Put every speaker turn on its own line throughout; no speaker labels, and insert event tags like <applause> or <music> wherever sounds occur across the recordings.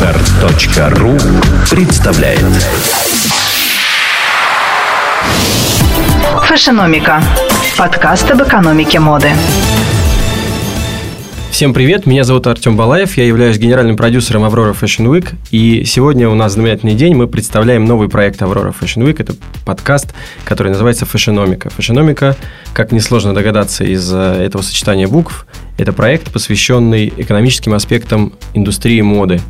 Podster.ru представляет
Фэшеномика. Подкаст об экономике моды.
Всем привет, меня зовут Артем Балаев, я являюсь генеральным продюсером Aurora Fashion Week, и сегодня у нас знаменательный день, мы представляем новый проект Aurora Fashion Week, это подкаст, который называется Фэшеномика. Фэшеномика, как несложно догадаться из э, этого сочетания букв, это проект, посвященный экономическим аспектам индустрии моды.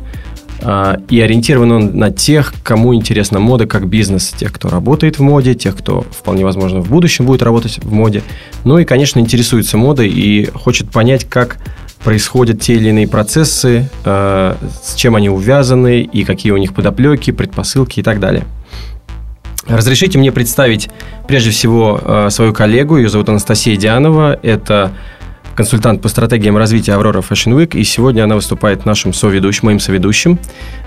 А, и ориентирован он на тех, кому интересна мода как бизнес, тех, кто работает в моде, тех, кто вполне возможно в будущем будет работать в моде. Ну и, конечно, интересуется модой и хочет понять, как происходят те или иные процессы, э, с чем они увязаны и какие у них подоплеки, предпосылки и так далее. Разрешите мне представить прежде всего э, свою коллегу, ее зовут Анастасия Дианова, это консультант по стратегиям развития Aurora Fashion Week, и сегодня она выступает нашим соведущим, моим соведущим.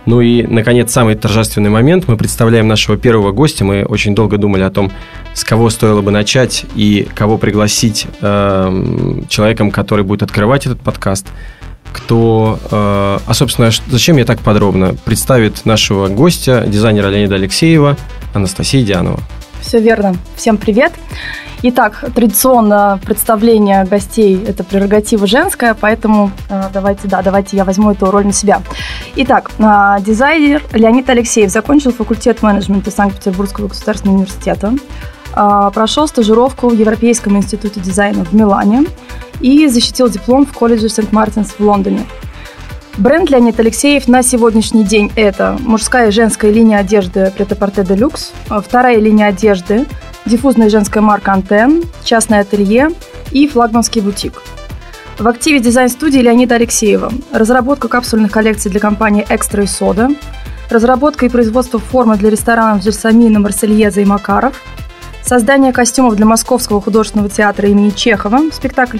Ну и, наконец, самый торжественный момент. Мы представляем нашего первого гостя. Мы очень долго думали о том, с кого стоило бы начать и кого пригласить э, человеком, который будет открывать этот подкаст кто... Э, а, собственно, зачем я так подробно? Представит нашего гостя, дизайнера Леонида Алексеева, Анастасия Дианова.
Все верно. Всем привет. Итак, традиционно представление гостей – это прерогатива женская, поэтому э, давайте, да, давайте я возьму эту роль на себя. Итак, э, дизайнер Леонид Алексеев закончил факультет менеджмента Санкт-Петербургского государственного университета, э, прошел стажировку в Европейском институте дизайна в Милане и защитил диплом в колледже Сент-Мартинс в Лондоне. Бренд Леонид Алексеев на сегодняшний день это мужская и женская линия одежды Pret-a-Porter Deluxe, вторая линия одежды диффузная женская марка «Антен», частное ателье и флагманский бутик. В активе дизайн-студии Леонида Алексеева. Разработка капсульных коллекций для компании «Экстра» и «Сода», разработка и производство формы для ресторанов Джельсамина, Марсельеза и Макаров, создание костюмов для Московского художественного театра имени Чехова, спектакль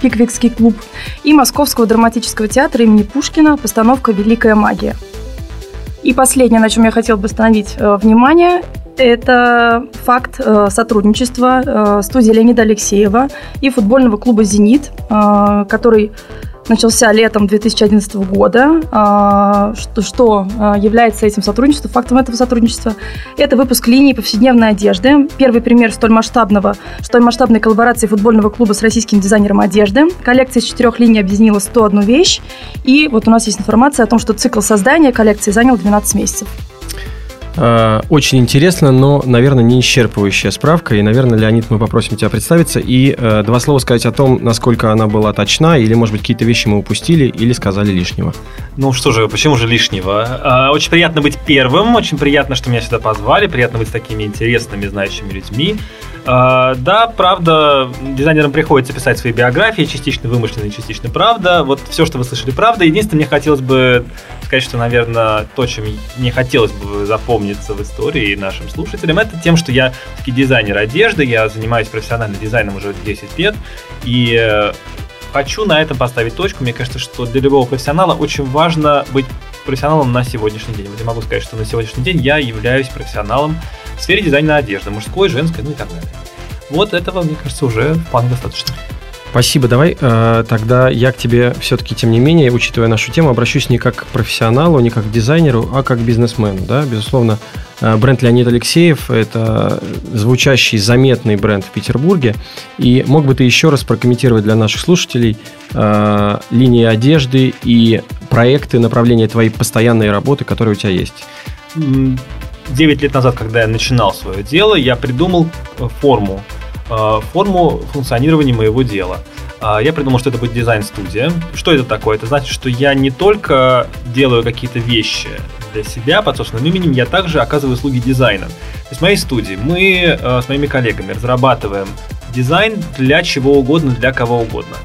«Пиквикский клуб» и Московского драматического театра имени Пушкина, постановка «Великая магия». И последнее, на чем я хотела бы остановить э, внимание, это факт э, сотрудничества э, студии Леонида Алексеева и футбольного клуба «Зенит», э, который начался летом 2011 года. Что, что является этим сотрудничеством, фактом этого сотрудничества? Это выпуск линии повседневной одежды. Первый пример столь масштабного, столь масштабной коллаборации футбольного клуба с российским дизайнером одежды. Коллекция из четырех линий объединила 101 вещь. И вот у нас есть информация о том, что цикл создания коллекции занял 12 месяцев.
Э, очень интересно, но, наверное, не исчерпывающая справка. И, наверное, Леонид, мы попросим тебя представиться и э, два слова сказать о том, насколько она была точна, или, может быть, какие-то вещи мы упустили, или сказали лишнего.
Ну что же, почему же лишнего? Э, очень приятно быть первым, очень приятно, что меня сюда позвали, приятно быть с такими интересными, знающими людьми. Uh, да, правда, дизайнерам приходится писать свои биографии, частично вымышленные, частично правда. Вот все, что вы слышали, правда. Единственное, мне хотелось бы сказать, что, наверное, то, чем мне хотелось бы запомниться в истории нашим слушателям, это тем, что я таки дизайнер одежды, я занимаюсь профессиональным дизайном уже 10 лет, и э, хочу на этом поставить точку. Мне кажется, что для любого профессионала очень важно быть профессионалом на сегодняшний день. Вот я могу сказать, что на сегодняшний день я являюсь профессионалом в сфере дизайна одежды, мужской, женской, ну и так далее. Вот этого, мне кажется, уже вполне достаточно.
Спасибо. Давай э, тогда я к тебе все-таки, тем не менее, учитывая нашу тему, обращусь не как к профессионалу, не как к дизайнеру, а как к бизнесмену. Да? Безусловно, э, бренд Леонид Алексеев – это звучащий, заметный бренд в Петербурге. И мог бы ты еще раз прокомментировать для наших слушателей э, линии одежды и проекты, направления твоей постоянной работы, которые у тебя есть?
9 лет назад, когда я начинал свое дело, я придумал форму Э, форму функционирования моего дела. Э, я придумал, что это будет дизайн-студия. Что это такое? Это значит, что я не только делаю какие-то вещи для себя под собственным именем, я также оказываю услуги дизайна. То есть в моей студии мы э, с моими коллегами разрабатываем дизайн для чего угодно, для кого угодно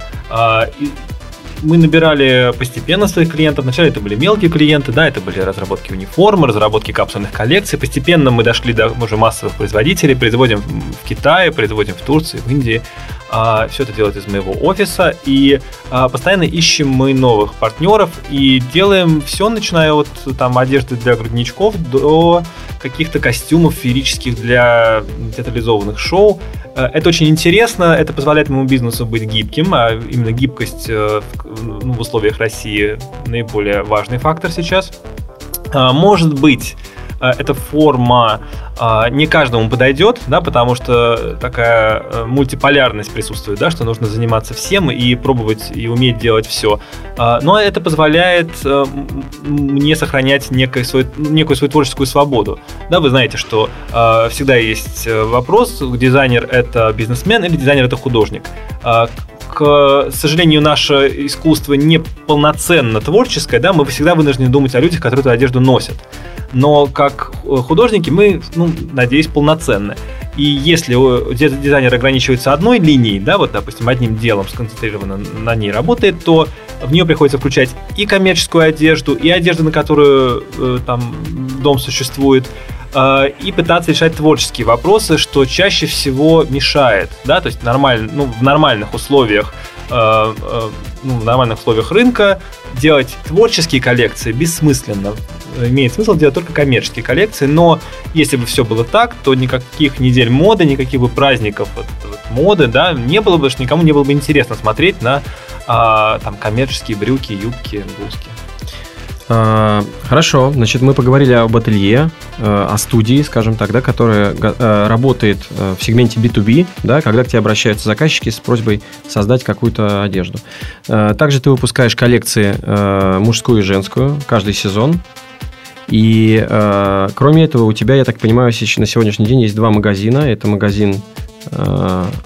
мы набирали постепенно своих клиентов. Вначале это были мелкие клиенты, да, это были разработки униформы, разработки капсульных коллекций. Постепенно мы дошли до уже массовых производителей, производим в Китае, производим в Турции, в Индии. А, все это делает из моего офиса, и а, постоянно ищем мы новых партнеров и делаем все, начиная от там одежды для грудничков до каких-то костюмов феерических для театрализованных шоу. Э, это очень интересно, это позволяет моему бизнесу быть гибким, а именно гибкость э, ну, в условиях России наиболее важный фактор сейчас. А, может быть, а, эта форма не каждому подойдет, да, потому что такая э, мультиполярность присутствует, да, что нужно заниматься всем и пробовать и уметь делать все. Но это позволяет э, мне сохранять некую свою, некую свою творческую свободу. Да, вы знаете, что всегда есть э, вопрос, дизайнер это бизнесмен или дизайнер это художник к сожалению, наше искусство не полноценно творческое, да, мы всегда вынуждены думать о людях, которые эту одежду носят. Но как художники мы, ну, надеюсь, полноценны. И если дизайнер ограничивается одной линией, да, вот, допустим, одним делом сконцентрированно на ней работает, то в нее приходится включать и коммерческую одежду, и одежду, на которую э, там дом существует, э, и пытаться решать творческие вопросы, что чаще всего мешает, да, то есть нормаль, ну, в нормальных условиях э, э, ну, в нормальных условиях рынка делать творческие коллекции бессмысленно. Имеет смысл делать только коммерческие коллекции, но если бы все было так, то никаких недель моды, никаких бы праздников вот, вот, моды, да, не было бы, что никому не было бы интересно смотреть на а, там коммерческие брюки, юбки, блузки.
А, хорошо, значит, мы поговорили об ателье, э, о студии, скажем так, да, которая э, работает э, в сегменте B2B, да, когда к тебе обращаются заказчики с просьбой создать какую-то одежду. Также ты выпускаешь коллекции мужскую и женскую каждый сезон. И кроме этого, у тебя, я так понимаю, на сегодняшний день есть два магазина. Это магазин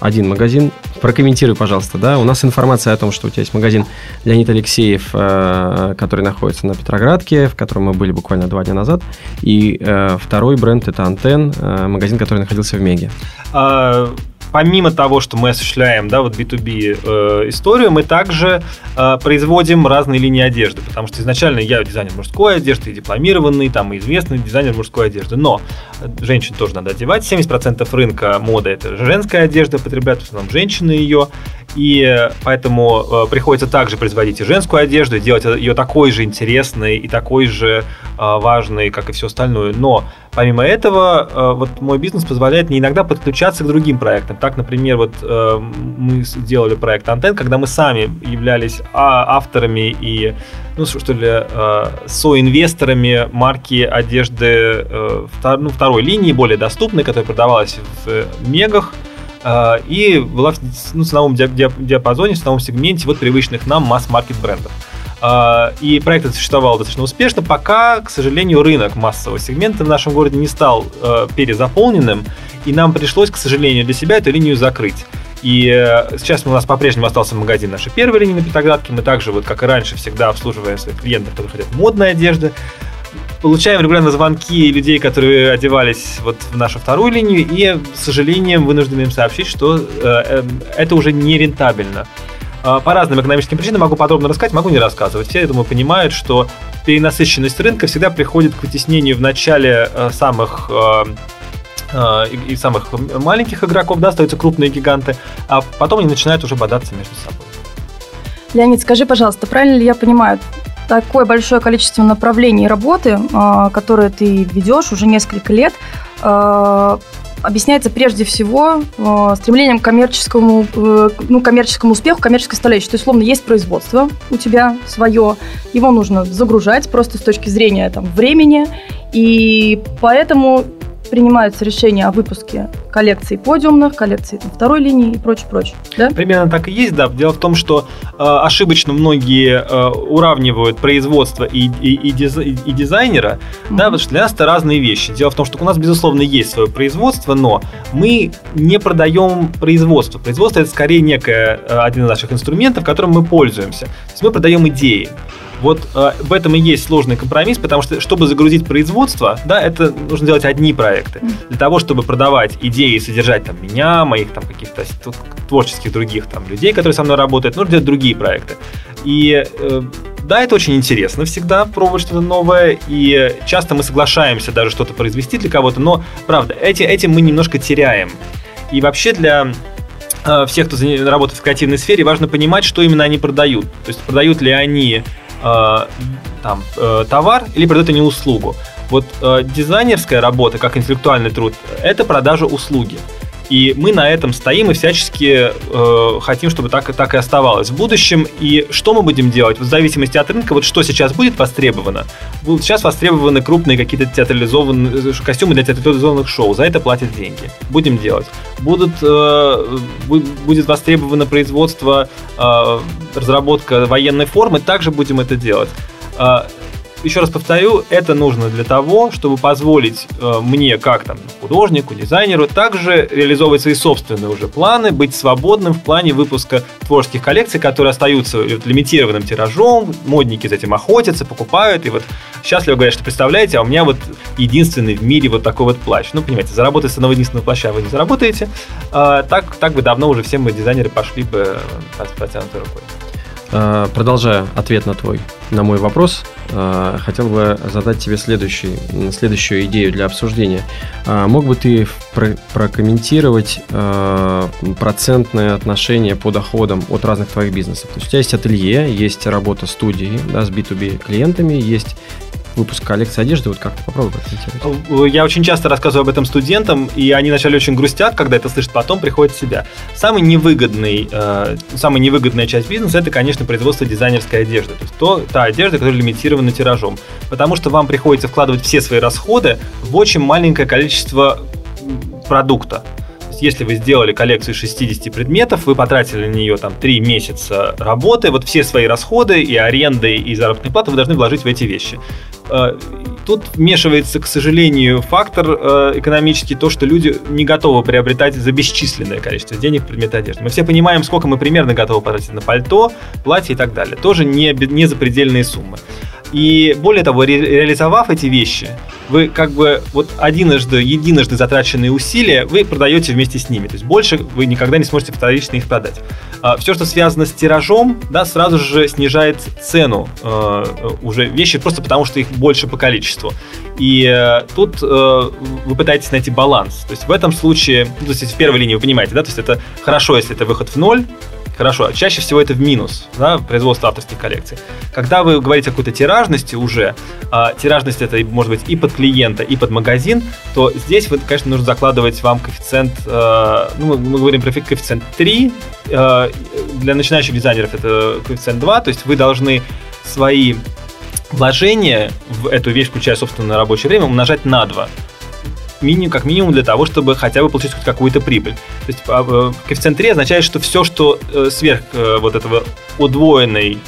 один магазин. Прокомментируй, пожалуйста, да. У нас информация о том, что у тебя есть магазин Леонид Алексеев, э, который находится на Петроградке, в котором мы были буквально два дня назад. И э, второй бренд это Антен, магазин, который находился в Меге.
А, помимо того, что мы осуществляем, да, вот B2B э, историю, мы также э, производим разные линии одежды, потому что изначально я дизайнер мужской одежды, и дипломированный, там, и известный дизайнер мужской одежды, но женщин тоже надо одевать, 70% рынка моды это женская одежда, потребляют в основном женщины ее, и поэтому э, приходится также производить и женскую одежду, делать ее такой же интересной и такой же э, важной, как и все остальное. Но помимо этого, э, вот мой бизнес позволяет мне иногда подключаться к другим проектам. Так, например, вот мы сделали проект Антен, когда мы сами являлись а, авторами и, ну что ли, соинвесторами марки одежды ну, второй линии, более доступной, которая продавалась в мегах. А, и была в ну, ценовом диапазоне, в ценовом сегменте вот привычных нам масс-маркет брендов. А, и проект существовал достаточно успешно, пока, к сожалению, рынок массового сегмента в нашем городе не стал э, перезаполненным, и нам пришлось, к сожалению, для себя эту линию закрыть. И э, сейчас у нас по-прежнему остался магазин нашей первой линии на Петроградке. Мы также, вот как и раньше, всегда обслуживаем своих клиентов, которые хотят модной одежды получаем регулярно звонки людей, которые одевались вот в нашу вторую линию, и, с сожалением, вынуждены им сообщить, что э, э, это уже не рентабельно. Э, по разным экономическим причинам могу подробно рассказать, могу не рассказывать. Все, я думаю, понимают, что перенасыщенность рынка всегда приходит к вытеснению в начале э, самых э, э и, самых маленьких игроков, да, остаются крупные гиганты, а потом они начинают уже бодаться между собой.
Леонид, скажи, пожалуйста, правильно ли я понимаю, такое большое количество направлений работы, а, которые ты ведешь уже несколько лет, а, объясняется прежде всего а, стремлением к коммерческому, э, ну, коммерческому успеху, коммерческой составляющей. То есть, условно, есть производство у тебя свое, его нужно загружать просто с точки зрения там, времени, и поэтому принимаются решения о выпуске коллекций подиумных, коллекций там, второй линии и прочее, прочее. Да?
Примерно так и есть, да. Дело в том, что э, ошибочно многие э, уравнивают производство и, и, и, диз, и, и дизайнера, mm-hmm. да, потому что для нас это разные вещи. Дело в том, что у нас, безусловно, есть свое производство, но мы не продаем производство. Производство это скорее некое э, один из наших инструментов, которым мы пользуемся. То есть мы продаем идеи. Вот э, в этом и есть сложный компромисс, потому что, чтобы загрузить производство, да, это нужно делать одни проекты. Для того, чтобы продавать идеи и содержать там меня, моих там каких-то творческих других там людей, которые со мной работают, нужно делать другие проекты. И э, да, это очень интересно всегда пробовать что-то новое, и часто мы соглашаемся даже что-то произвести для кого-то, но, правда, эти, этим мы немножко теряем. И вообще для э, всех, кто работает в креативной сфере, важно понимать, что именно они продают. То есть продают ли они Э, там, э, товар или продают они услугу. Вот э, дизайнерская работа, как интеллектуальный труд, это продажа услуги. И мы на этом стоим и всячески э, хотим, чтобы так, так и оставалось в будущем. И что мы будем делать? В зависимости от рынка, вот что сейчас будет востребовано. Будут сейчас востребованы крупные какие-то театрализованные э, костюмы для театрализованных шоу. За это платят деньги. Будем делать. Будут, э, будет востребовано производство, э, разработка военной формы. Также будем это делать. Э, еще раз повторю, это нужно для того, чтобы позволить э, мне, как там художнику, дизайнеру, также реализовывать свои собственные уже планы, быть свободным в плане выпуска творческих коллекций, которые остаются лимитированным тиражом, модники за этим охотятся, покупают, и вот счастливо говорят, что представляете, а у меня вот единственный в мире вот такой вот плащ. Ну, понимаете, заработать с одного единственного плаща вы не заработаете, э, так, так бы давно уже все мы дизайнеры пошли бы с протянутой рукой.
Э, продолжая ответ на твой, на мой вопрос, э, хотел бы задать тебе следующий, следующую идею для обсуждения. Э, мог бы ты прокомментировать процентное отношение по доходам от разных твоих бизнесов? То есть у тебя есть ателье, есть работа студии да, с B2B клиентами, есть выпуск коллекции одежды, вот как-то попробуй
прокомментировать. Я очень часто рассказываю об этом студентам, и они вначале очень грустят, когда это слышат, потом приходят в себя. Самый невыгодный, э, самая невыгодная часть бизнеса – это, конечно, производство дизайнерской одежды. То есть то, та одежда, которая лимитирована тиражом. Потому что вам приходится вкладывать все свои расходы в очень маленькое количество продукта если вы сделали коллекцию 60 предметов, вы потратили на нее там 3 месяца работы, вот все свои расходы и аренды, и заработные платы вы должны вложить в эти вещи. Э, тут вмешивается, к сожалению, фактор э, экономический, то, что люди не готовы приобретать за бесчисленное количество денег предметы одежды. Мы все понимаем, сколько мы примерно готовы потратить на пальто, платье и так далее. Тоже не, не запредельные суммы. И более того, ре- реализовав эти вещи, вы как бы вот одиножды, единожды затраченные усилия вы продаете вместе с ними. То есть больше вы никогда не сможете вторично их продать. А, все, что связано с тиражом, да, сразу же снижает цену э, уже вещи просто потому, что их больше по количеству. И э, тут э, вы пытаетесь найти баланс. То есть в этом случае, ну, то есть в первой линии вы понимаете, да, то есть это хорошо, если это выход в ноль, Хорошо, чаще всего это в минус, да, производство авторских коллекций. Когда вы говорите о какой-то тиражности уже, а, тиражность это может быть и под клиента, и под магазин, то здесь, вы, конечно, нужно закладывать вам коэффициент, э, ну, мы говорим про коэффициент 3, э, для начинающих дизайнеров это коэффициент 2, то есть вы должны свои вложения в эту вещь, включая собственное рабочее время, умножать на 2 минимум, как минимум для того, чтобы хотя бы получить хоть какую-то прибыль. То есть а, э, коэффициент 3 означает, что все, что э, сверх э, вот этого удвоенной,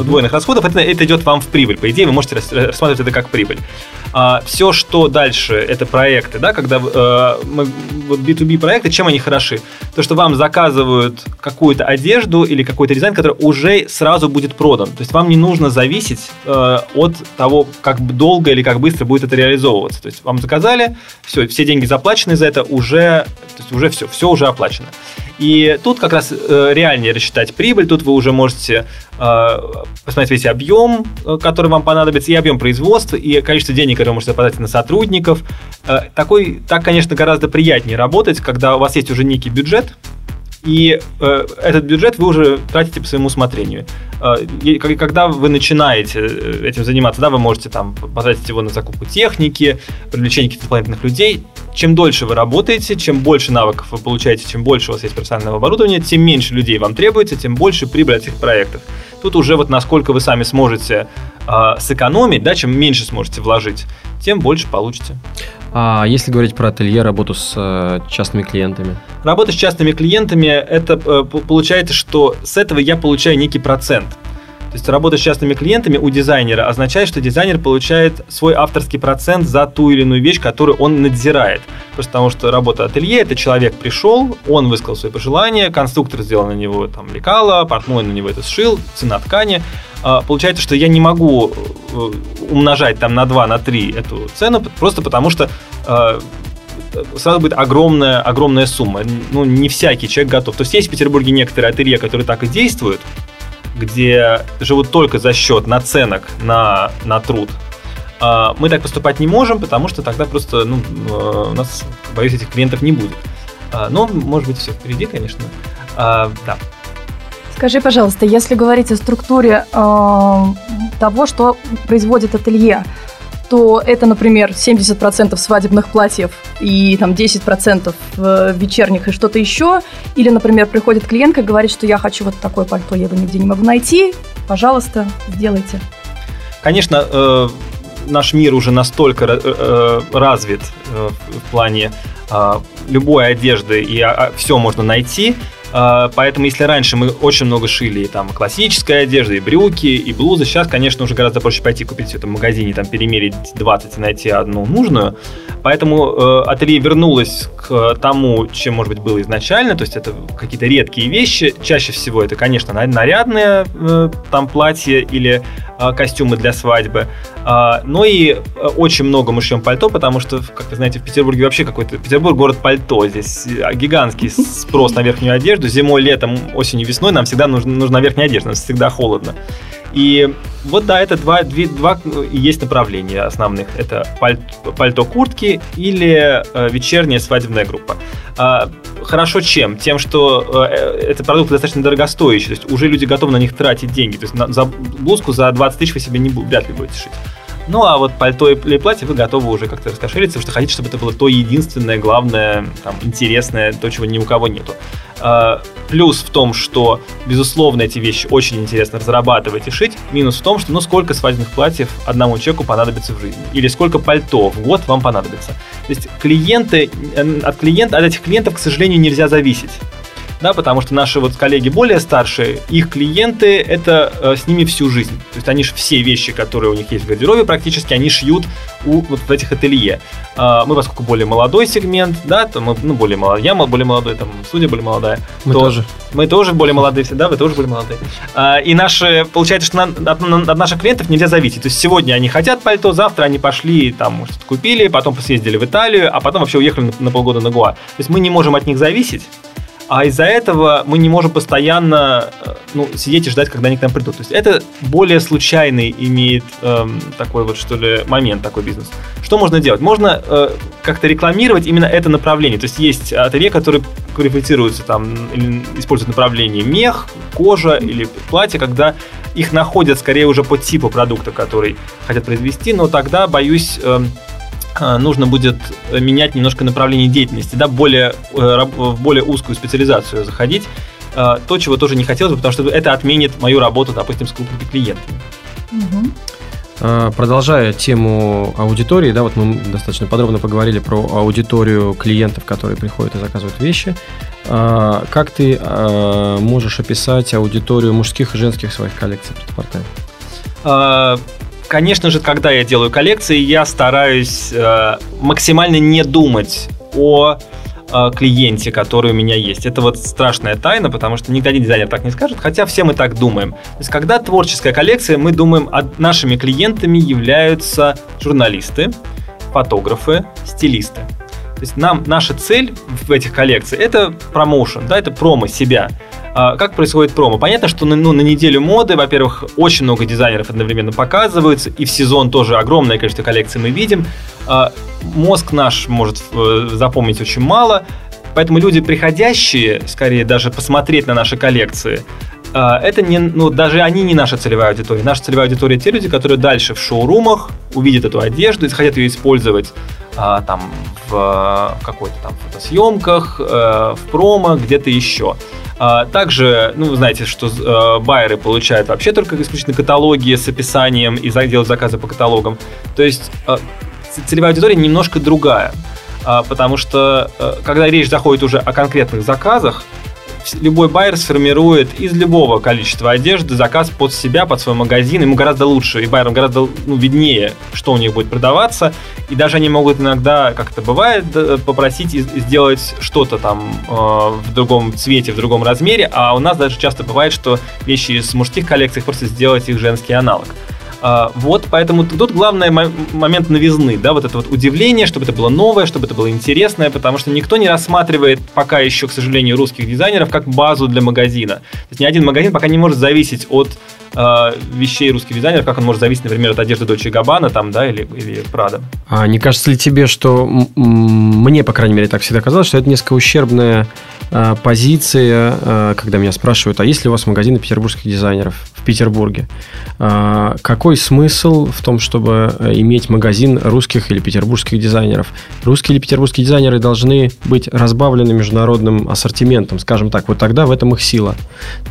удвоенных расходов, это, это идет вам в прибыль. По идее, вы можете рассматривать это как прибыль. А все, что дальше, это проекты, да, когда мы, вот B2B проекты, чем они хороши? То, что вам заказывают какую-то одежду или какой-то дизайн, который уже сразу будет продан. То есть вам не нужно зависеть от того, как долго или как быстро будет это реализовываться. То есть вам заказали, все, все деньги заплачены за это, уже, то есть уже все, все уже оплачено. И тут как раз э, реальнее рассчитать прибыль, тут вы уже можете э, посмотреть весь объем, э, который вам понадобится, и объем производства, и количество денег, которое вы можете потратить на сотрудников. Такой, так, конечно, гораздо приятнее работать, когда у вас есть уже некий бюджет, и э, этот бюджет вы уже тратите по своему усмотрению. Э, когда вы начинаете э, этим заниматься, да, вы можете там потратить его на закупку техники, привлечение каких-то дополнительных людей. Чем дольше вы работаете, чем больше навыков вы получаете, чем больше у вас есть профессионального оборудования, тем меньше людей вам требуется, тем больше прибыль от этих проектов. Тут уже вот насколько вы сами сможете э, сэкономить, да, чем меньше сможете вложить, тем больше получите.
А если говорить про ателье, работу с э, частными клиентами?
Работа с частными клиентами, это э, получается, что с этого я получаю некий процент. То есть работа с частными клиентами у дизайнера означает, что дизайнер получает свой авторский процент за ту или иную вещь, которую он надзирает. Просто потому что работа ателье – это человек пришел, он высказал свои пожелания, конструктор сделал на него там лекало, портной на него это сшил, цена ткани. А, получается, что я не могу э, умножать там на 2, на 3 эту цену, просто потому что э, сразу будет огромная, огромная сумма. Ну, не всякий человек готов. То есть есть в Петербурге некоторые ателье, которые так и действуют, где живут только за счет наценок на, на труд, а, мы так поступать не можем, потому что тогда просто ну, э, у нас, боюсь, этих клиентов не будет. А, но, может быть, все впереди, конечно. А,
да. Скажи, пожалуйста, если говорить о структуре э, того, что производит ателье, что это, например, 70% свадебных платьев и там 10% в вечерних и что-то еще. Или, например, приходит клиентка и говорит, что я хочу вот такое пальто, я его нигде не могу найти. Пожалуйста, сделайте.
Конечно, э, наш мир уже настолько э, э, развит э, в плане э, любой одежды, и а, а, все можно найти, поэтому, если раньше мы очень много шили там классической одежды, и брюки, и блузы, сейчас, конечно, уже гораздо проще пойти купить в магазине, там перемерить 20 и найти одну нужную. Поэтому э, ателье вернулось к тому, чем, может быть, было изначально, то есть это какие-то редкие вещи. Чаще всего это, конечно, нарядные э, там платья или э, костюмы для свадьбы. Э, но и э, очень много мы шьем пальто, потому что, как вы знаете, в Петербурге вообще какой-то... Петербург город пальто. Здесь э, гигантский спрос на верхнюю одежду зимой, летом, осенью, весной нам всегда нужна, верхняя одежда, нас всегда холодно. И вот да, это два, две, два есть направления основных. Это пальто, пальто куртки или э, вечерняя свадебная группа. А, хорошо чем? Тем, что э, это продукты достаточно дорогостоящие, то есть уже люди готовы на них тратить деньги. То есть на, за блузку за 20 тысяч вы себе не, вряд ли будете шить. Ну, а вот пальто и платье вы готовы уже как-то раскошелиться, потому что хотите, чтобы это было то единственное, главное, там, интересное, то, чего ни у кого нету. А, плюс в том, что, безусловно, эти вещи очень интересно разрабатывать и шить. Минус в том, что, ну, сколько свадебных платьев одному человеку понадобится в жизни. Или сколько пальто в год вам понадобится. То есть клиенты, от, клиента, от этих клиентов, к сожалению, нельзя зависеть да, потому что наши вот коллеги более старшие, их клиенты это э, с ними всю жизнь. То есть они же все вещи, которые у них есть в гардеробе, практически они шьют у вот в этих ателье. Э, мы, поскольку более молодой сегмент, да, то мы, ну, более молодой, я более молодой, там, судья более молодая.
Мы
то,
тоже.
Мы тоже более молодые все, да, вы тоже более молодые. Э, и наши, получается, что на, от, от наших клиентов нельзя зависеть. То есть сегодня они хотят пальто, завтра они пошли, там, что-то купили, потом съездили в Италию, а потом вообще уехали на, на полгода на Гуа. То есть мы не можем от них зависеть, а из-за этого мы не можем постоянно э, ну, сидеть и ждать, когда они к нам придут. То есть это более случайный имеет эм, такой вот, что ли, момент, такой бизнес. Что можно делать? Можно э, как-то рекламировать именно это направление. То есть есть ателье, которые квалифицируются там, или используют направление мех, кожа или платье, когда их находят скорее уже по типу продукта, который хотят произвести, но тогда, боюсь, э, а, нужно будет менять немножко направление деятельности, да, более, э, в более узкую специализацию заходить. А, то, чего тоже не хотелось бы, потому что это отменит мою работу, допустим, с крупными клиентами.
Угу. Продолжая тему аудитории, да, вот мы достаточно подробно поговорили про аудиторию клиентов, которые приходят и заказывают вещи. Как ты можешь описать аудиторию мужских и женских своих коллекций предпортами?
Конечно же, когда я делаю коллекции, я стараюсь э, максимально не думать о э, клиенте, который у меня есть. Это вот страшная тайна, потому что никогда дизайнер так не скажет, хотя все мы так думаем. То есть, когда творческая коллекция, мы думаем, а нашими клиентами являются журналисты, фотографы, стилисты. То есть нам наша цель в этих коллекциях это промоушен, да, это промо себя. А, как происходит промо? Понятно, что на, ну, на неделю моды, во-первых, очень много дизайнеров одновременно показываются, и в сезон тоже огромное количество коллекций мы видим. А, мозг наш может э, запомнить очень мало, поэтому люди, приходящие, скорее даже посмотреть на наши коллекции, а, это не, ну, даже они не наша целевая аудитория. Наша целевая аудитория те люди, которые дальше в шоурумах увидят эту одежду и захотят ее использовать а, там в какой-то там фотосъемках, э, в промо, где-то еще. А, также, ну, вы знаете, что э, байеры получают вообще только исключительно каталоги с описанием и делают заказы по каталогам. То есть э, целевая аудитория немножко другая. А, потому что, э, когда речь заходит уже о конкретных заказах, любой байер сформирует из любого количества одежды заказ под себя, под свой магазин. Ему гораздо лучше, и байерам гораздо ну, виднее, что у них будет продаваться. И даже они могут иногда, как это бывает, попросить сделать что-то там э, в другом цвете, в другом размере. А у нас даже часто бывает, что вещи из мужских коллекций просто сделать их женский аналог. А, вот, поэтому тут главный момент новизны, да, вот это вот удивление, чтобы это было новое, чтобы это было интересное, потому что никто не рассматривает пока еще, к сожалению, русских дизайнеров как базу для магазина. То есть ни один магазин пока не может зависеть от э, вещей русских дизайнеров, как он может зависеть, например, от одежды Дольче Габбана там, да, или, или Прада.
А не кажется ли тебе, что мне, по крайней мере, так всегда казалось, что это несколько ущербная э, позиция, э, когда меня спрашивают, а есть ли у вас магазины петербургских дизайнеров в Петербурге? Э, какой какой смысл в том, чтобы э, иметь магазин русских или петербургских дизайнеров? Русские или петербургские дизайнеры должны быть разбавлены международным ассортиментом, скажем так. Вот тогда в этом их сила.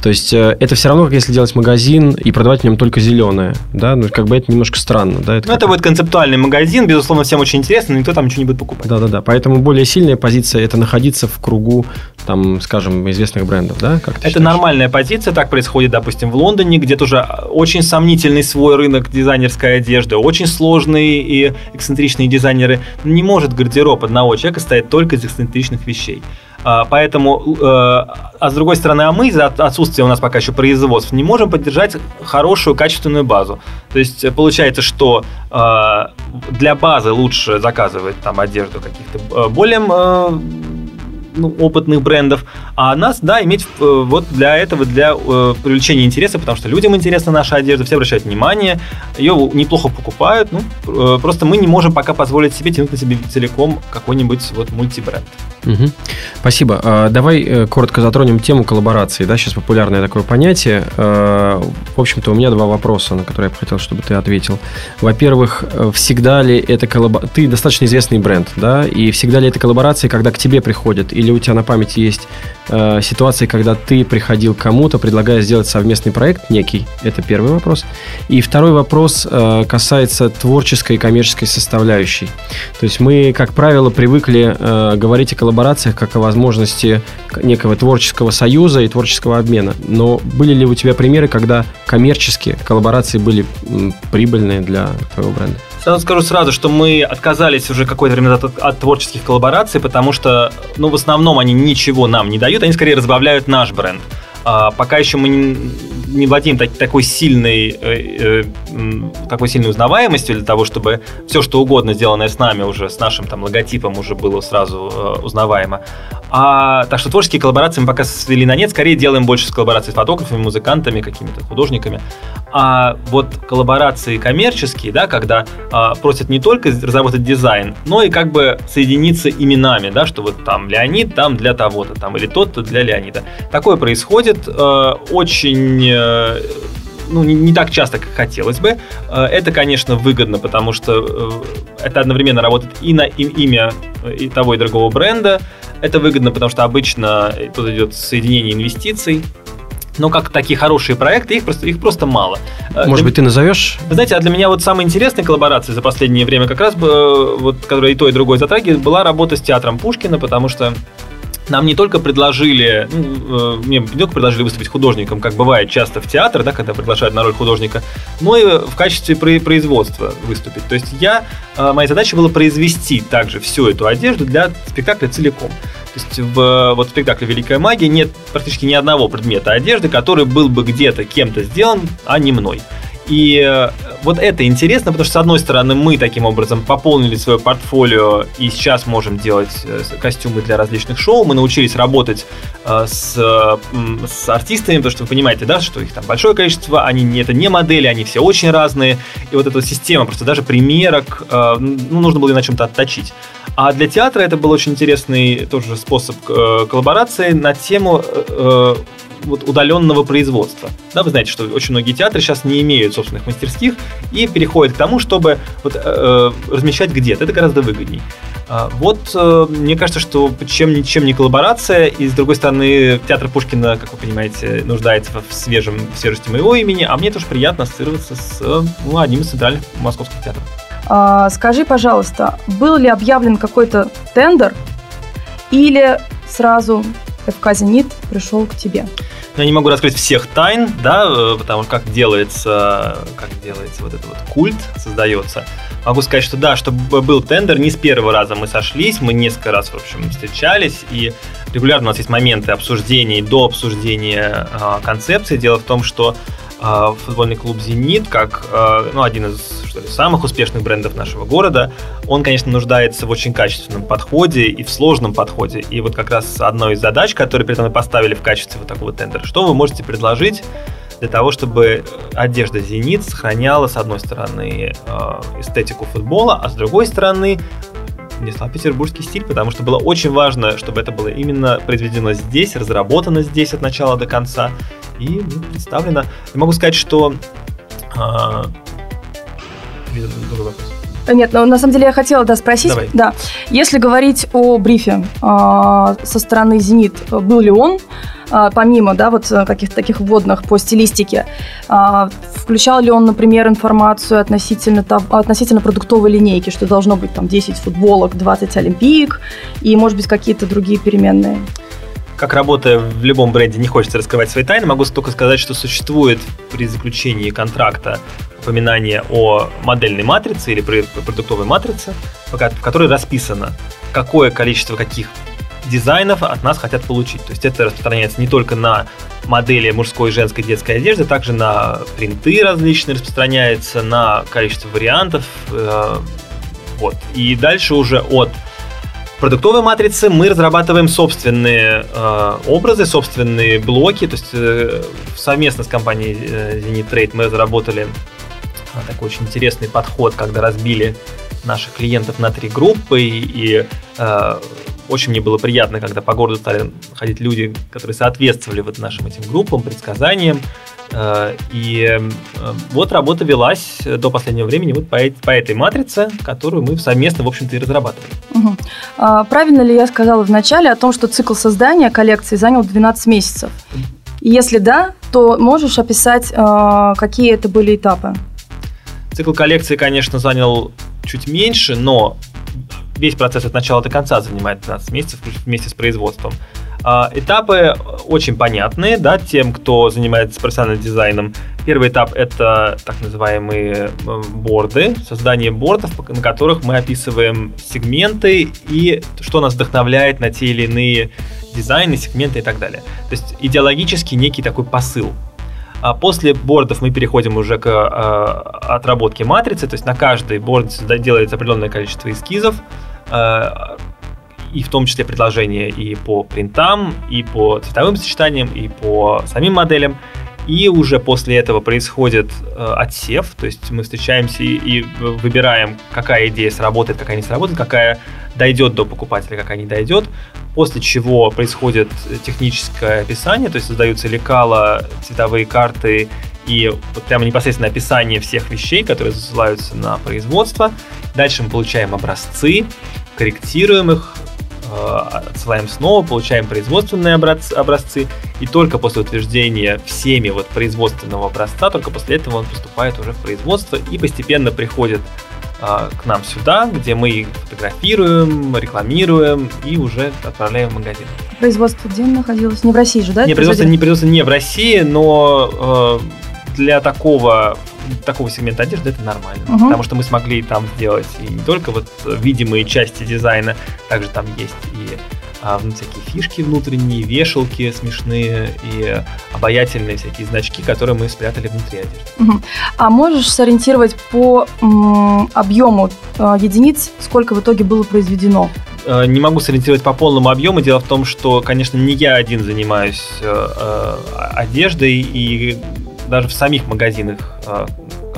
То есть э, это все равно, как если делать магазин и продавать в нем только зеленое. Да? Ну, как бы это немножко странно. Да?
Это, ну, это будет концептуальный магазин, безусловно, всем очень интересно, но никто там ничего не будет покупать.
Да-да-да. Поэтому более сильная позиция – это находиться в кругу, там, скажем, известных брендов. Да?
Как это считаешь? нормальная позиция. Так происходит, допустим, в Лондоне, где тоже очень сомнительный свой рынок дизайнерской одежды, очень сложные и эксцентричные дизайнеры. Не может гардероб одного человека стоять только из эксцентричных вещей. А, поэтому, э, а с другой стороны, а мы из-за отсутствия у нас пока еще производств не можем поддержать хорошую, качественную базу. То есть э, получается, что э, для базы лучше заказывать там одежду каких-то более ну, опытных брендов, а нас, да, иметь э, вот для этого, для э, привлечения интереса, потому что людям интересна наша одежда, все обращают внимание, ее неплохо покупают, ну, э, просто мы не можем пока позволить себе тянуть на себе целиком какой-нибудь вот мультибренд.
Угу. Спасибо. А, давай э, коротко затронем тему коллаборации. Да, сейчас популярное такое понятие. А, в общем-то, у меня два вопроса, на которые я бы хотел, чтобы ты ответил. Во-первых, э, всегда ли это коллаборация... Ты достаточно известный бренд, да, и всегда ли это коллаборации, когда к тебе приходят, или у тебя на памяти есть э, ситуации, когда ты приходил к кому-то, предлагая сделать совместный проект некий? Это первый вопрос. И второй вопрос э, касается творческой и коммерческой составляющей. То есть мы, как правило, привыкли э, говорить о коллаборациях как о возможности некого творческого союза и творческого обмена. Но были ли у тебя примеры, когда коммерческие коллаборации были прибыльные для твоего бренда?
Сразу скажу сразу, что мы отказались уже какое-то время от, от творческих коллабораций, потому что, ну, в основном они ничего нам не дают, они скорее разбавляют наш бренд. А, пока еще мы не, не владеем так, такой сильной э, э, такой сильной узнаваемостью для того, чтобы все, что угодно сделанное с нами уже, с нашим там логотипом уже было сразу э, узнаваемо. А, так что творческие коллаборации мы пока свели на нет, скорее делаем больше с коллаборацией с фотографами, музыкантами, какими-то художниками. А вот коллаборации коммерческие, да, когда а, просят не только разработать дизайн, но и как бы соединиться именами, да, что вот там Леонид, там для того-то, там или тот-то для Леонида. Такое происходит э, очень э, ну, не, не так часто, как хотелось бы. Э, это, конечно, выгодно, потому что э, это одновременно работает и на имя и того, и другого бренда. Это выгодно, потому что обычно тут идет соединение инвестиций, но как такие хорошие проекты, их просто, их просто мало.
Э, Может для... быть, ты назовешь?
Вы знаете, а для меня вот самая интересная коллаборация за последнее время как раз, вот, которая и то, и другое затрагивает, была работа с театром Пушкина, потому что нам не только предложили, ну, э, мне не только предложили выступить художником, как бывает часто в театр, да, когда приглашают на роль художника, но и в качестве производства выступить. То есть я, э, моя задача была произвести также всю эту одежду для спектакля целиком. То есть в вот, спектакле «Великая магия» нет практически ни одного предмета одежды, который был бы где-то кем-то сделан, а не мной. И э, вот это интересно, потому что, с одной стороны, мы таким образом пополнили свое портфолио и сейчас можем делать э, костюмы для различных шоу. Мы научились работать э, с, с артистами, потому что вы понимаете, да, что их там большое количество, они это не модели, они все очень разные. И вот эта система, просто даже примерок, ну, нужно было на чем-то отточить. А для театра это был очень интересный тоже способ коллаборации на тему вот удаленного производства. Да, вы знаете, что очень многие театры сейчас не имеют собственных мастерских и переходят к тому, чтобы вот, э, э размещать где-то. Это гораздо выгодней. А, вот э, мне кажется, что чем, чем не коллаборация, и с другой стороны, театр Пушкина, как вы понимаете, нуждается в, свежем, в свежести моего имени, а мне тоже приятно ассоциироваться с ну, одним из центральных московских театров.
А, скажи, пожалуйста, был ли объявлен какой-то тендер или сразу ФК «Зенит» пришел к тебе?
Я не могу раскрыть всех тайн, да, э, потому как делается, как делается вот этот вот культ, создается. Могу сказать, что да, что был тендер, не с первого раза мы сошлись, мы несколько раз, в общем, встречались, и регулярно у нас есть моменты обсуждений до обсуждения э, концепции. Дело в том, что футбольный клуб «Зенит», как э, ну, один из что ли, самых успешных брендов нашего города, он, конечно, нуждается в очень качественном подходе и в сложном подходе. И вот как раз одной из задач, которые перед нами поставили в качестве вот такого тендера, что вы можете предложить для того, чтобы одежда «Зенит» сохраняла, с одной стороны, э, эстетику футбола, а с другой стороны, несла петербургский стиль, потому что было очень важно, чтобы это было именно произведено здесь, разработано здесь от начала до конца и ну, представлено. Я могу сказать, что другой вопрос?
Нет, ну, на самом деле я хотела да, спросить.
Давай.
Да. Если говорить о брифе э, со стороны «Зенит», был ли он, э, помимо да, вот э, каких-то таких вводных по стилистике, э, включал ли он, например, информацию относительно, того, относительно продуктовой линейки, что должно быть там 10 футболок, 20 олимпиек и, может быть, какие-то другие переменные?
Как работая в любом бренде, не хочется раскрывать свои тайны, могу только сказать, что существует при заключении контракта упоминание о модельной матрице или продуктовой матрице, в которой расписано, какое количество каких дизайнов от нас хотят получить. То есть это распространяется не только на модели мужской, женской, детской одежды, также на принты различные распространяется, на количество вариантов. Э, вот. И дальше уже от продуктовой матрицы мы разрабатываем собственные э, образы, собственные блоки. То есть э, совместно с компанией э, Zenit Trade мы разработали э, такой очень интересный подход, когда разбили наших клиентов на три группы и, и э, очень мне было приятно, когда по городу стали ходить люди, которые соответствовали вот нашим этим группам, предсказаниям. Э, и э, вот работа велась до последнего времени вот по, по этой матрице, которую мы совместно, в общем-то, и разрабатывали.
Угу. А, правильно ли я сказала в начале о том, что цикл создания коллекции занял 12 месяцев? И если да, то можешь описать, а, какие это были этапы?
Цикл коллекции, конечно, занял чуть меньше, но весь процесс от начала до конца занимает 15 месяцев вместе с производством. А, этапы очень понятные, да, тем, кто занимается профессиональным дизайном. Первый этап – это так называемые борды, создание бордов, на которых мы описываем сегменты и что нас вдохновляет на те или иные дизайны, сегменты и так далее. То есть идеологически некий такой посыл. А после бордов мы переходим уже к э, отработке матрицы, то есть на каждый борд делается определенное количество эскизов, э, и в том числе предложения и по принтам, и по цветовым сочетаниям, и по самим моделям. И уже после этого происходит э, отсев, то есть мы встречаемся и, и выбираем, какая идея сработает, какая не сработает, какая дойдет до покупателя, какая не дойдет. После чего происходит техническое описание, то есть создаются лекала, цветовые карты и вот прямо непосредственно описание всех вещей, которые засылаются на производство. Дальше мы получаем образцы, корректируем их, отсылаем снова, получаем производственные образцы, и только после утверждения всеми вот производственного образца, только после этого он поступает уже в производство и постепенно приходит э, к нам сюда, где мы их фотографируем, рекламируем и уже отправляем в магазин.
Производство где находилось? Не в России же, да?
Не, производство не, производство не в России, но э, для такого такого сегмента одежды это нормально. Угу. Потому что мы смогли там сделать и не только вот видимые части дизайна, также там есть и а, всякие фишки внутренние, вешалки смешные и обаятельные всякие значки, которые мы спрятали внутри одежды.
Угу. А можешь сориентировать по м, объему э, единиц, сколько в итоге было произведено?
Э, не могу сориентировать по полному объему. Дело в том, что, конечно, не я один занимаюсь э, э одеждой, и даже в самих магазинах э,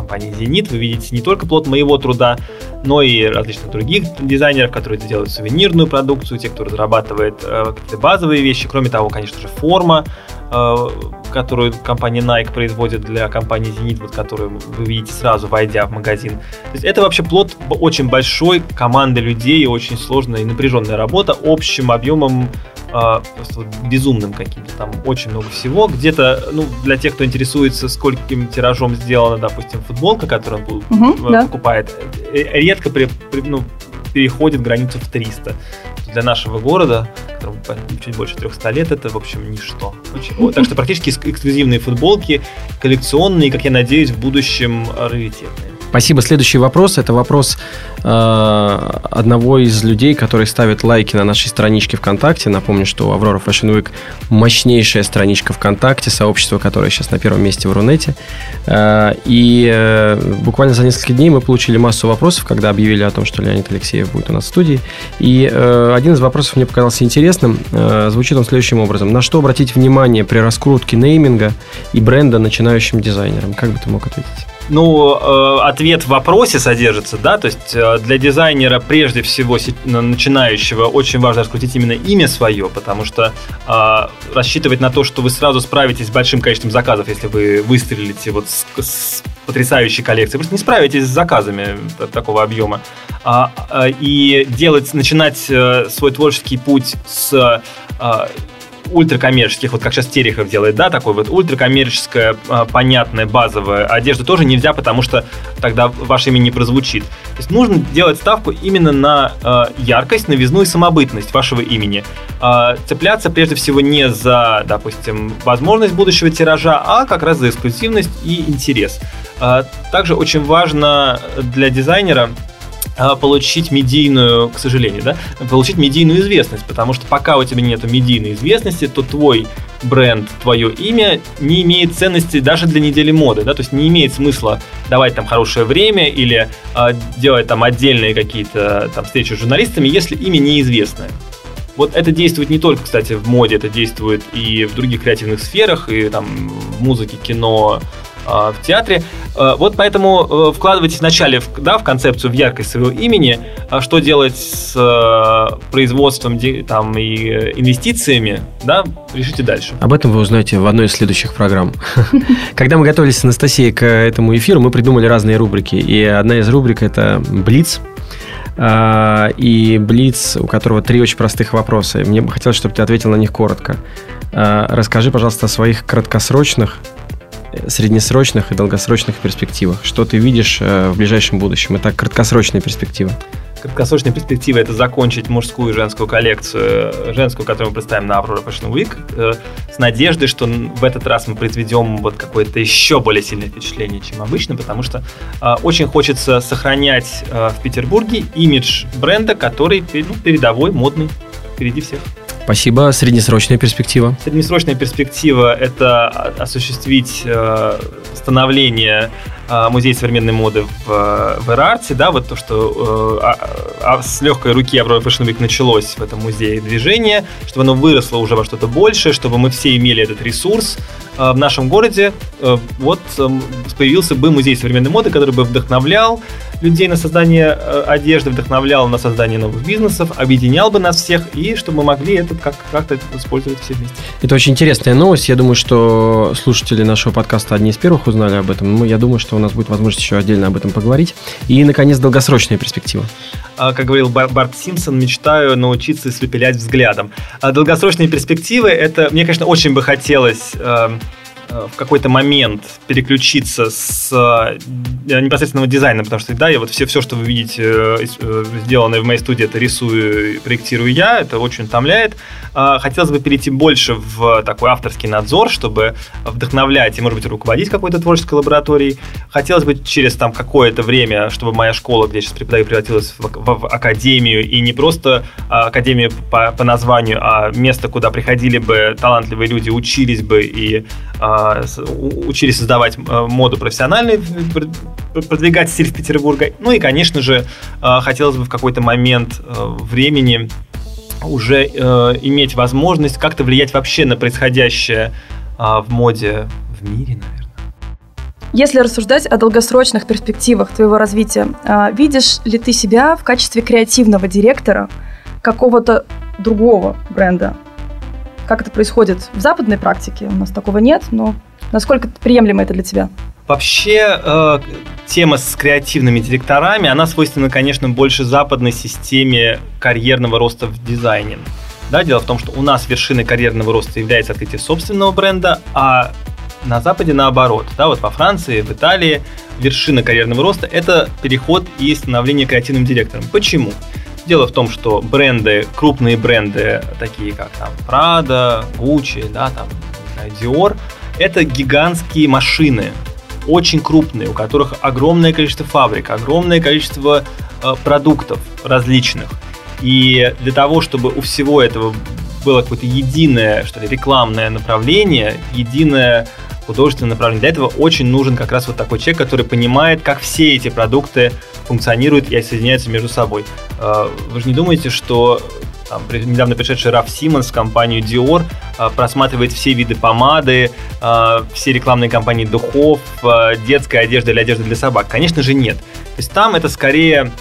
компании Зенит вы видите не только плод моего труда, но и различных других дизайнеров, которые делают сувенирную продукцию, те, кто разрабатывает э, какие-то базовые вещи. Кроме того, конечно же, форма, э, которую компания Nike производит для компании Зенит, вот которую вы видите сразу, войдя в магазин. То есть это вообще плод очень большой команды людей, очень сложная и напряженная работа общим объемом а, просто безумным каким-то. Там очень много всего. Где-то, ну, для тех, кто интересуется, скольким тиражом сделана, допустим, футболка, которую он угу, покупает, да. Э, редко при, при, ну, переходит границу в 300. Для нашего города, которому чуть больше 300 лет, это, в общем, ничто. Очень, так что практически эксклюзивные футболки, коллекционные, как я надеюсь, в будущем раритетные.
Спасибо. Следующий вопрос. Это вопрос э, одного из людей, который ставит лайки на нашей страничке ВКонтакте. Напомню, что Аврора Fashion Week мощнейшая страничка ВКонтакте, сообщество, которое сейчас на первом месте в Рунете. Э, и э, буквально за несколько дней мы получили массу вопросов, когда объявили о том, что Леонид Алексеев будет у нас в студии. И э, один из вопросов мне показался интересным. Э, звучит он следующим образом. На что обратить внимание при раскрутке нейминга и бренда начинающим дизайнерам? Как бы ты мог ответить?
Ну, э, ответ в вопросе содержится, да, то есть э, для дизайнера прежде всего начинающего очень важно раскрутить именно имя свое, потому что э, рассчитывать на то, что вы сразу справитесь с большим количеством заказов, если вы выстрелите вот с, с потрясающей коллекцией, просто не справитесь с заказами такого объема. А, и делать, начинать свой творческий путь с ультракоммерческих, вот как сейчас Терехов делает, да, такой вот ультракоммерческая, а, понятная, базовая одежда тоже нельзя, потому что тогда ваше имя не прозвучит. То есть нужно делать ставку именно на э, яркость, новизну и самобытность вашего имени. Э, цепляться прежде всего не за, допустим, возможность будущего тиража, а как раз за эксклюзивность и интерес. Также очень важно для дизайнера а, получить медийную, к сожалению, да, получить медийную известность, потому что пока у тебя нет медийной известности, то твой бренд, твое имя не имеет ценности даже для недели моды, да, то есть не имеет смысла давать там хорошее время или э, делать там отдельные какие-то там встречи с журналистами, если имя неизвестное. Вот это действует не только, кстати, в моде, это действует и в других креативных сферах, и там в музыке, кино, а, в театре. А, вот поэтому э, вкладывайтесь вначале в, да, в концепцию, в яркость своего имени, а что делать с э, производством там, и инвестициями, да, решите дальше.
Об этом вы узнаете в одной из следующих программ. <laughs> Когда мы готовились с Анастасией к этому эфиру, мы придумали разные рубрики. И одна из рубрик – это «Блиц», и Блиц, у которого три очень простых вопроса. Мне бы хотелось, чтобы ты ответил на них коротко. Расскажи, пожалуйста, о своих краткосрочных среднесрочных и долгосрочных перспективах? Что ты видишь э, в ближайшем будущем? Это краткосрочные перспективы.
Краткосрочная перспектива – это закончить мужскую и женскую коллекцию, женскую, которую мы представим на Aurora Fashion Week, э, с надеждой, что в этот раз мы произведем вот какое-то еще более сильное впечатление, чем обычно, потому что э, очень хочется сохранять в Петербурге имидж бренда, который ну, передовой, модный, впереди всех.
Спасибо. Среднесрочная перспектива?
Среднесрочная перспектива – это осуществить э, становление э, Музея современной моды в, в Эрарте, да, вот то, что э, а, а с легкой руки Аврора Fashion Week началось в этом музее движение, чтобы оно выросло уже во что-то большее, чтобы мы все имели этот ресурс э, в нашем городе. Э, вот э, появился бы музей современной моды, который бы вдохновлял людей на создание э, одежды, вдохновлял на создание новых бизнесов, объединял бы нас всех, и чтобы мы могли это как- как-то использовать все вместе.
Это очень интересная новость. Я думаю, что слушатели нашего подкаста одни из первых узнали об этом. Но я думаю, что у нас будет возможность еще отдельно об этом поговорить. И, наконец, долгосрочная перспектива.
А, как говорил Барт Симпсон, мечтаю научиться слепелять взглядом. А долгосрочные перспективы, это, мне, конечно, очень бы хотелось эм, в какой-то момент переключиться с э, непосредственного дизайна, потому что, да, я вот все, все, что вы видите, э, сделанное в моей студии, это рисую, проектирую я, это очень утомляет. А, хотелось бы перейти больше в такой авторский надзор, чтобы вдохновлять и, может быть, руководить какой-то творческой лабораторией. Хотелось бы через там какое-то время, чтобы моя школа, где я сейчас преподаю, превратилась в, в, в академию, и не просто а, академию по, по названию, а место, куда приходили бы талантливые люди, учились бы и а, учились создавать а, моду профессиональную, продвигать стиль в Петербурге. Ну и, конечно же, а, хотелось бы в какой-то момент времени уже иметь возможность как-то влиять вообще на происходящее в моде в мире, наверное.
Если рассуждать о долгосрочных перспективах твоего развития, видишь ли ты себя в качестве креативного директора какого-то другого бренда? Как это происходит в западной практике? У нас такого нет, но насколько приемлемо это для тебя?
Вообще, э, тема с креативными директорами, она свойственна, конечно, больше западной системе карьерного роста в дизайне. Да, дело в том, что у нас вершиной карьерного роста является открытие собственного бренда, а на Западе наоборот. Да, вот во Франции, в Италии вершина карьерного роста – это переход и становление креативным директором. Почему? Дело в том, что бренды, крупные бренды, такие как там Prada, Gucci, да, там, Dior, это гигантские машины, очень крупные, у которых огромное количество фабрик, огромное количество э, продуктов различных. И для того, чтобы у всего этого было какое-то единое, что ли, рекламное направление, единое художественное направление. Для этого очень нужен как раз вот такой человек, который понимает, как все эти продукты функционируют и соединяются между собой. Э, вы же не думаете, что там, недавно пришедший Раф Симмонс в компанию Dior а, просматривает все виды помады, э, все рекламные кампании духов, э, детская одежда или одежда для собак. Конечно же, нет. То есть там это скорее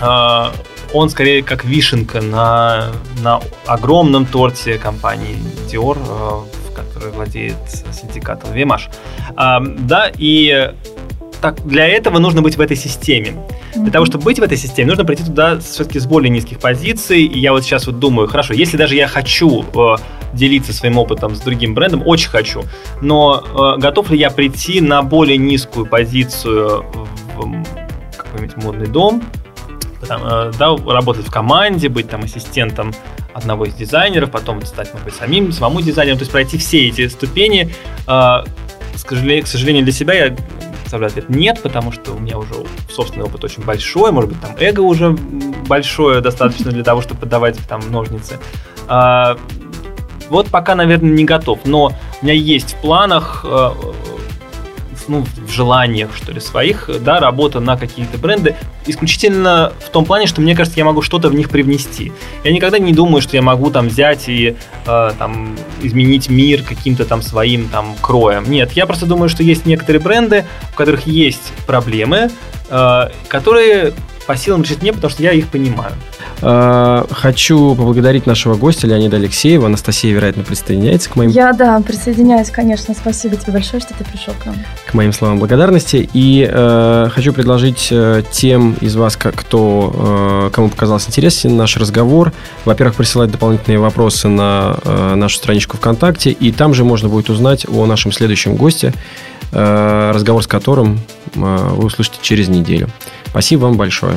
э, он скорее как вишенка на, на огромном торте компании Dior, э, которая владеет синдикатом Вимаш. Э, да, и так, для этого нужно быть в этой системе. Для того, чтобы быть в этой системе, нужно прийти туда все-таки с более низких позиций. И я вот сейчас вот думаю, хорошо, если даже я хочу э, делиться своим опытом с другим брендом, очень хочу, но э, готов ли я прийти на более низкую позицию в какой-нибудь модный дом, там, э, да, работать в команде, быть там ассистентом одного из дизайнеров, потом стать, может быть, самим, самому дизайнером, то есть пройти все эти ступени. Э, к сожалению, для себя я представляю ответ нет, потому что у меня уже собственный опыт очень большой, может быть, там эго уже большое достаточно для того, чтобы подавать там ножницы. А, вот пока, наверное, не готов, но у меня есть в планах э, ну, в желаниях, что ли, своих, да, работа на какие-то бренды, исключительно в том плане, что мне кажется, я могу что-то в них привнести. Я никогда не думаю, что я могу там взять и э, там изменить мир каким-то там своим там кроем. Нет, я просто думаю, что есть некоторые бренды, у которых есть проблемы, э, которые по силам решить мне, потому что я их понимаю.
А, хочу поблагодарить нашего гостя Леонида Алексеева. Анастасия, вероятно, присоотвиняется к моим...
Я, да, присоединяюсь, конечно. Спасибо тебе большое, что ты пришел к нам.
К моим словам благодарности. И э, хочу предложить э, тем из вас, кто, э, кому показался интересен наш разговор, во-первых, присылать дополнительные вопросы на э, нашу страничку ВКонтакте, и там же можно будет узнать о нашем следующем госте, э, разговор с которым э, вы услышите через неделю. Спасибо вам большое.